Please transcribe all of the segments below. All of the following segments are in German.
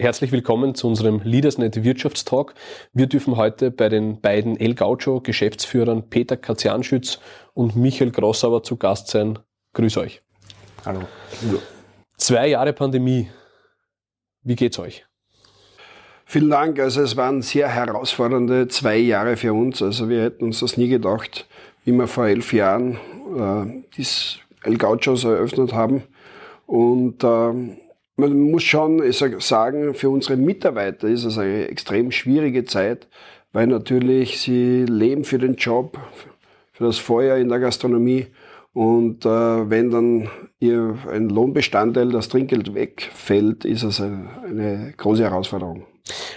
Herzlich willkommen zu unserem LeadersNet Wirtschaftstalk. Wir dürfen heute bei den beiden El Gaucho Geschäftsführern Peter Katzianschütz und Michael Grossauer zu Gast sein. Grüß euch. Hallo. Zwei Jahre Pandemie. Wie geht's euch? Vielen Dank. Also es waren sehr herausfordernde zwei Jahre für uns. Also wir hätten uns das nie gedacht, wie wir vor elf Jahren äh, das El Gauchos eröffnet haben. Und äh, man muss schon sagen, für unsere Mitarbeiter ist es eine extrem schwierige Zeit, weil natürlich sie leben für den Job, für das Feuer in der Gastronomie. Und äh, wenn dann ihr ein Lohnbestandteil, das Trinkgeld wegfällt, ist es eine, eine große Herausforderung.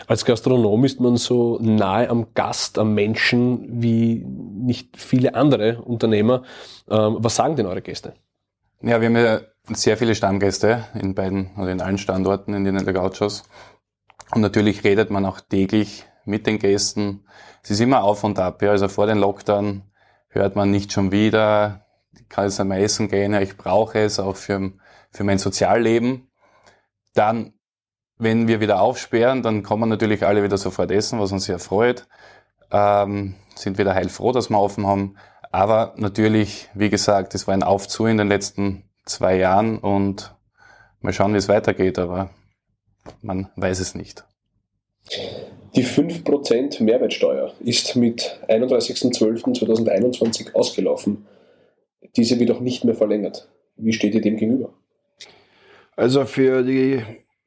Als Gastronom ist man so nahe am Gast, am Menschen wie nicht viele andere Unternehmer. Ähm, was sagen denn eure Gäste? Ja, wir haben ja sehr viele Stammgäste in beiden oder in allen Standorten in den Gauchos. Und natürlich redet man auch täglich mit den Gästen. Es ist immer auf und ab. Ja. Also vor den Lockdown hört man nicht schon wieder, ich kann jetzt einmal essen gehen, ich brauche es auch für, für mein Sozialleben. Dann, wenn wir wieder aufsperren, dann kommen natürlich alle wieder sofort essen, was uns sehr freut. Ähm, sind wieder heilfroh, dass wir offen haben. Aber natürlich, wie gesagt, es war ein Aufzu in den letzten zwei Jahren und mal schauen, wie es weitergeht, aber man weiß es nicht. Die 5% Mehrwertsteuer ist mit 31.12.2021 ausgelaufen. Diese wird auch nicht mehr verlängert. Wie steht ihr dem gegenüber? Also für die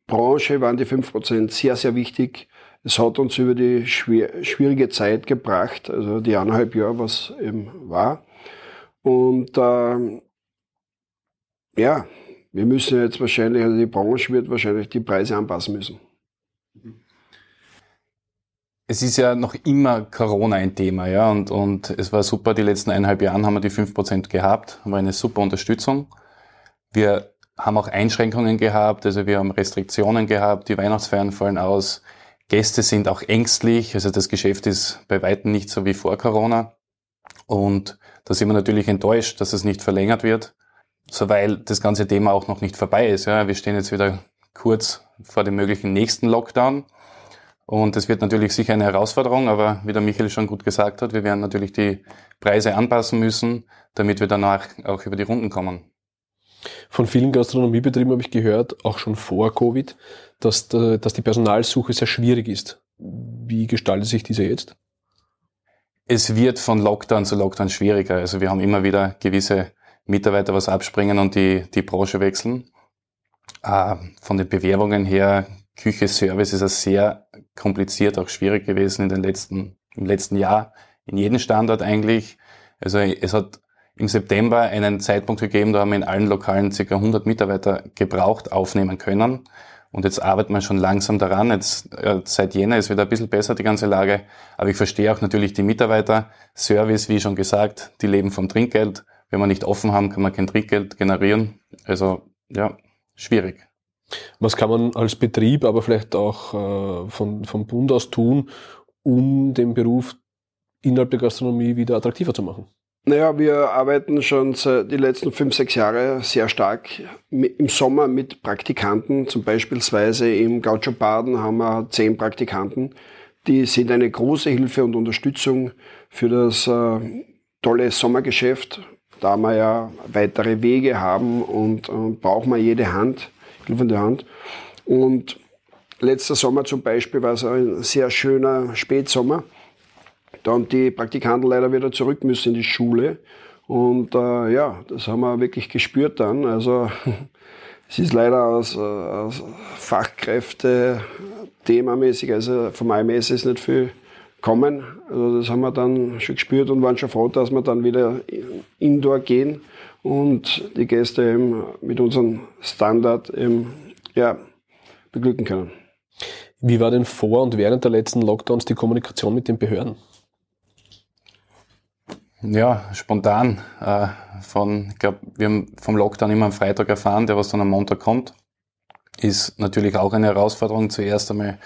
Branche waren die 5% sehr, sehr wichtig. Es hat uns über die schwierige Zeit gebracht, also die eineinhalb Jahre, was eben war. Und äh, ja, wir müssen jetzt wahrscheinlich, also die Branche wird wahrscheinlich die Preise anpassen müssen. Es ist ja noch immer Corona ein Thema, ja, und, und es war super, die letzten eineinhalb Jahre haben wir die 5% gehabt, war eine super Unterstützung. Wir haben auch Einschränkungen gehabt, also wir haben Restriktionen gehabt, die Weihnachtsfeiern fallen aus, Gäste sind auch ängstlich, also das Geschäft ist bei weitem nicht so wie vor Corona. Und da sind wir natürlich enttäuscht, dass es nicht verlängert wird so weil das ganze Thema auch noch nicht vorbei ist. Ja. Wir stehen jetzt wieder kurz vor dem möglichen nächsten Lockdown. Und es wird natürlich sicher eine Herausforderung, aber wie der Michael schon gut gesagt hat, wir werden natürlich die Preise anpassen müssen, damit wir danach auch über die Runden kommen. Von vielen Gastronomiebetrieben habe ich gehört, auch schon vor Covid, dass, dass die Personalsuche sehr schwierig ist. Wie gestaltet sich diese jetzt? Es wird von Lockdown zu Lockdown schwieriger. Also wir haben immer wieder gewisse Mitarbeiter was abspringen und die, die Branche wechseln. Äh, von den Bewerbungen her, Küche, Service ist es sehr kompliziert, auch schwierig gewesen in den letzten, im letzten Jahr, in jedem Standort eigentlich. Also es hat im September einen Zeitpunkt gegeben, da haben wir in allen Lokalen ca. 100 Mitarbeiter gebraucht, aufnehmen können. Und jetzt arbeitet man schon langsam daran. Jetzt, äh, seit Jänner ist wieder ein bisschen besser die ganze Lage. Aber ich verstehe auch natürlich die Mitarbeiter. Service, wie schon gesagt, die leben vom Trinkgeld. Wenn wir nicht offen haben, kann man kein Trinkgeld generieren. Also ja, schwierig. Was kann man als Betrieb, aber vielleicht auch äh, von, vom Bund aus tun, um den Beruf innerhalb der Gastronomie wieder attraktiver zu machen? Naja, wir arbeiten schon die letzten fünf, sechs Jahre sehr stark im Sommer mit Praktikanten. Zum Beispielsweise im Gaucho Baden haben wir zehn Praktikanten. Die sind eine große Hilfe und Unterstützung für das äh, tolle Sommergeschäft da wir ja weitere Wege haben und, und brauchen wir jede Hand, hilfende Hand. Und letzter Sommer zum Beispiel war es ein sehr schöner Spätsommer. Da haben die Praktikanten leider wieder zurück müssen in die Schule. Und äh, ja, das haben wir wirklich gespürt dann. Also es ist leider aus, aus Fachkräfte themamäßig, also vom IMS ist nicht viel kommen. Also das haben wir dann schon gespürt und waren schon froh, dass wir dann wieder indoor gehen und die Gäste eben mit unserem Standard eben, ja, beglücken können. Wie war denn vor und während der letzten Lockdowns die Kommunikation mit den Behörden? Ja, spontan. Äh, von, ich glaube, wir haben vom Lockdown immer am Freitag erfahren, der was dann am Montag kommt. Ist natürlich auch eine Herausforderung. Zuerst einmal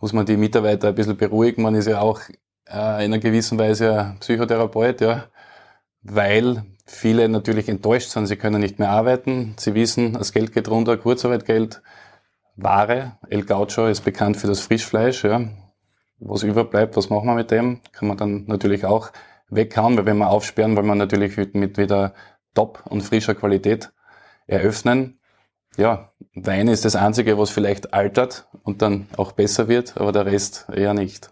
muss man die Mitarbeiter ein bisschen beruhigen. Man ist ja auch äh, in einer gewissen Weise Psychotherapeut, ja, weil viele natürlich enttäuscht sind. Sie können nicht mehr arbeiten. Sie wissen, das Geld geht runter, Kurzarbeitgeld. Ware. El Gaucho ist bekannt für das Frischfleisch. Ja. Was überbleibt, was machen wir mit dem? Kann man dann natürlich auch weghauen, weil wenn wir aufsperren, wollen wir natürlich mit wieder Top und frischer Qualität eröffnen. Ja, Wein ist das Einzige, was vielleicht altert und dann auch besser wird, aber der Rest eher nicht.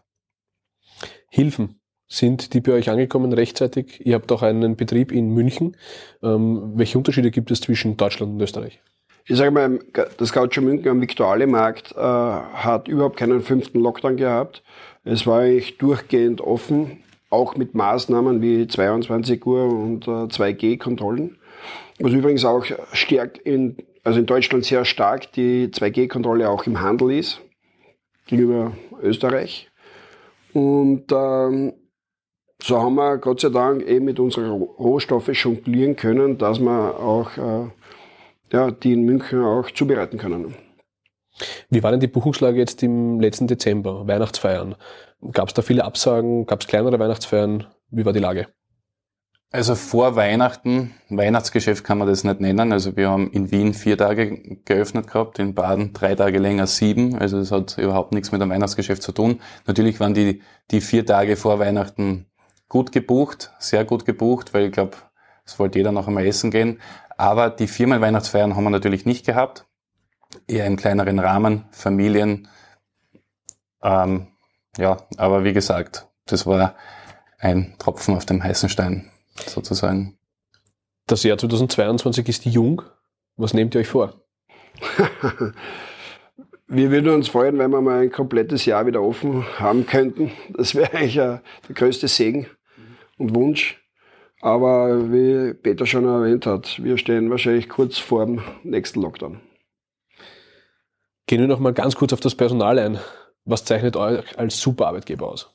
Hilfen. Sind die bei euch angekommen rechtzeitig? Ihr habt auch einen Betrieb in München. Ähm, welche Unterschiede gibt es zwischen Deutschland und Österreich? Ich sage mal, das Gaucho München am Viktualienmarkt äh, hat überhaupt keinen fünften Lockdown gehabt. Es war eigentlich durchgehend offen, auch mit Maßnahmen wie 22 Uhr und äh, 2G-Kontrollen. Was übrigens auch stärkt in, also in Deutschland sehr stark die 2G-Kontrolle auch im Handel ist, gegenüber Österreich. Und ähm, so haben wir Gott sei Dank eben mit unseren Rohstoffe jonglieren können, dass wir auch äh, ja, die in München auch zubereiten können. Wie war denn die Buchungslage jetzt im letzten Dezember, Weihnachtsfeiern? Gab es da viele Absagen? Gab es kleinere Weihnachtsfeiern? Wie war die Lage? Also vor Weihnachten, Weihnachtsgeschäft kann man das nicht nennen. Also wir haben in Wien vier Tage geöffnet gehabt, in Baden drei Tage länger sieben. Also das hat überhaupt nichts mit dem Weihnachtsgeschäft zu tun. Natürlich waren die, die vier Tage vor Weihnachten gut gebucht, sehr gut gebucht, weil ich glaube, es wollte jeder noch einmal essen gehen. Aber die Firmenweihnachtsfeiern haben wir natürlich nicht gehabt. Eher im kleineren Rahmen, Familien. Ähm, ja, aber wie gesagt, das war ein Tropfen auf dem heißen Stein, sozusagen. Das Jahr 2022 ist jung. Was nehmt ihr euch vor? wir würden uns freuen, wenn wir mal ein komplettes Jahr wieder offen haben könnten. Das wäre eigentlich der größte Segen und Wunsch. Aber wie Peter schon erwähnt hat, wir stehen wahrscheinlich kurz vor dem nächsten Lockdown. Gehen wir noch mal ganz kurz auf das Personal ein. Was zeichnet euch als Superarbeitgeber aus?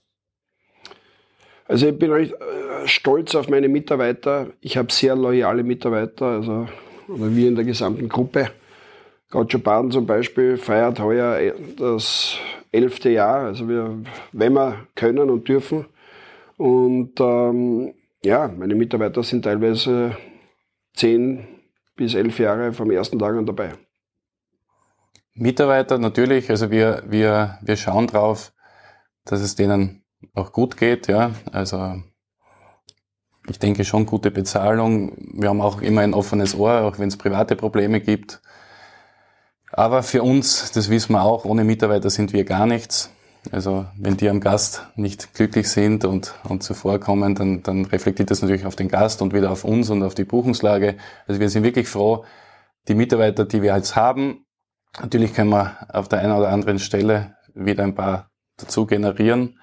Also ich bin recht äh, stolz auf meine Mitarbeiter. Ich habe sehr loyale Mitarbeiter, also oder wir in der gesamten Gruppe. Gaucho Baden zum Beispiel feiert heuer äh, das elfte Jahr, also wir, wenn wir können und dürfen. Und ähm, ja, meine Mitarbeiter sind teilweise zehn bis elf Jahre vom ersten Tag an dabei. Mitarbeiter natürlich, also wir, wir, wir schauen drauf, dass es denen auch gut geht, ja. Also ich denke schon gute Bezahlung. Wir haben auch immer ein offenes Ohr, auch wenn es private Probleme gibt. Aber für uns, das wissen wir auch, ohne Mitarbeiter sind wir gar nichts. Also wenn die am Gast nicht glücklich sind und, und zuvorkommen, dann, dann reflektiert das natürlich auf den Gast und wieder auf uns und auf die Buchungslage. Also wir sind wirklich froh, die Mitarbeiter, die wir jetzt haben, natürlich können wir auf der einen oder anderen Stelle wieder ein paar dazu generieren.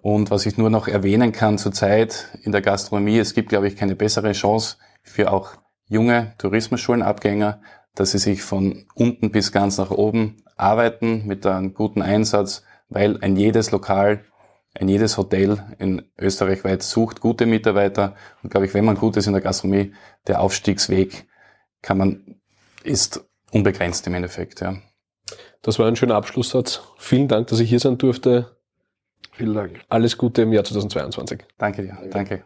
Und was ich nur noch erwähnen kann zurzeit in der Gastronomie, es gibt, glaube ich, keine bessere Chance für auch junge Tourismusschulenabgänger, dass sie sich von unten bis ganz nach oben arbeiten mit einem guten Einsatz, weil ein jedes Lokal, ein jedes Hotel in Österreich weit sucht gute Mitarbeiter. Und glaube ich, wenn man gut ist in der Gastronomie, der Aufstiegsweg kann man, ist unbegrenzt im Endeffekt, ja. Das war ein schöner Abschlusssatz. Vielen Dank, dass ich hier sein durfte. Vielen Dank. Alles Gute im Jahr 2022. Danke dir. Danke.